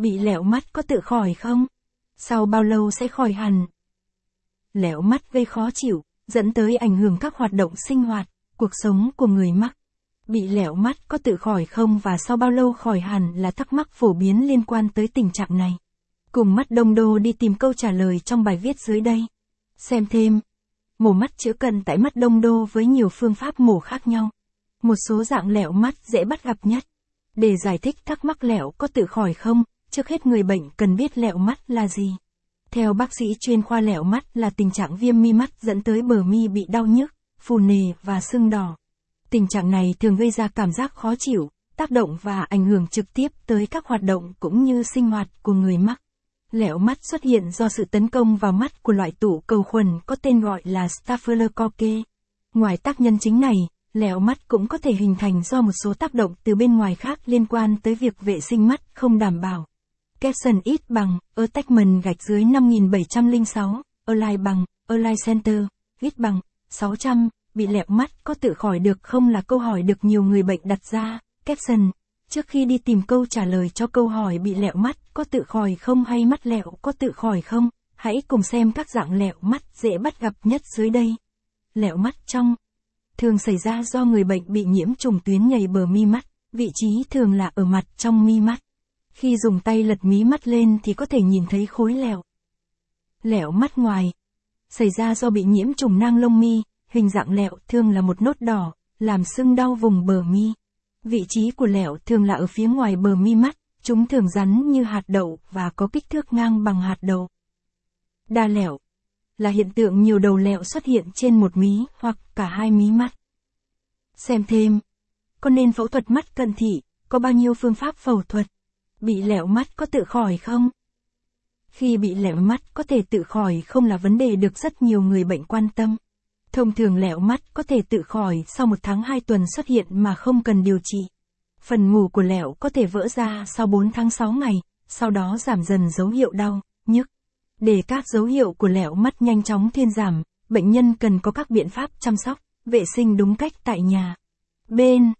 Bị lẹo mắt có tự khỏi không? Sau bao lâu sẽ khỏi hẳn? Lẹo mắt gây khó chịu, dẫn tới ảnh hưởng các hoạt động sinh hoạt, cuộc sống của người mắc. Bị lẹo mắt có tự khỏi không và sau bao lâu khỏi hẳn là thắc mắc phổ biến liên quan tới tình trạng này. Cùng mắt đông đô đi tìm câu trả lời trong bài viết dưới đây. Xem thêm. Mổ mắt chữa cận tại mắt đông đô với nhiều phương pháp mổ khác nhau. Một số dạng lẹo mắt dễ bắt gặp nhất. Để giải thích thắc mắc lẹo có tự khỏi không, trước hết người bệnh cần biết lẹo mắt là gì. Theo bác sĩ chuyên khoa lẹo mắt là tình trạng viêm mi mắt dẫn tới bờ mi bị đau nhức, phù nề và sưng đỏ. Tình trạng này thường gây ra cảm giác khó chịu, tác động và ảnh hưởng trực tiếp tới các hoạt động cũng như sinh hoạt của người mắc. Lẹo mắt xuất hiện do sự tấn công vào mắt của loại tụ cầu khuẩn có tên gọi là Staphylococcus. Ngoài tác nhân chính này, lẹo mắt cũng có thể hình thành do một số tác động từ bên ngoài khác liên quan tới việc vệ sinh mắt không đảm bảo. Caption ít bằng, attachment gạch dưới 5706, align bằng, align center, ít bằng, 600, bị lẹo mắt có tự khỏi được không là câu hỏi được nhiều người bệnh đặt ra. Caption, trước khi đi tìm câu trả lời cho câu hỏi bị lẹo mắt có tự khỏi không hay mắt lẹo có tự khỏi không, hãy cùng xem các dạng lẹo mắt dễ bắt gặp nhất dưới đây. Lẹo mắt trong thường xảy ra do người bệnh bị nhiễm trùng tuyến nhầy bờ mi mắt, vị trí thường là ở mặt trong mi mắt. Khi dùng tay lật mí mắt lên thì có thể nhìn thấy khối lẹo. Lẹo mắt ngoài. Xảy ra do bị nhiễm trùng nang lông mi, hình dạng lẹo thường là một nốt đỏ, làm sưng đau vùng bờ mi. Vị trí của lẹo thường là ở phía ngoài bờ mi mắt, chúng thường rắn như hạt đậu và có kích thước ngang bằng hạt đậu. Đa lẹo là hiện tượng nhiều đầu lẹo xuất hiện trên một mí hoặc cả hai mí mắt. Xem thêm. Có nên phẫu thuật mắt cận thị, có bao nhiêu phương pháp phẫu thuật? Bị lẹo mắt có tự khỏi không? Khi bị lẹo mắt có thể tự khỏi không là vấn đề được rất nhiều người bệnh quan tâm. Thông thường lẹo mắt có thể tự khỏi sau một tháng 2 tuần xuất hiện mà không cần điều trị. Phần mù của lẹo có thể vỡ ra sau 4 tháng 6 ngày, sau đó giảm dần dấu hiệu đau, nhức. Để các dấu hiệu của lẹo mắt nhanh chóng thuyên giảm, bệnh nhân cần có các biện pháp chăm sóc, vệ sinh đúng cách tại nhà. Bên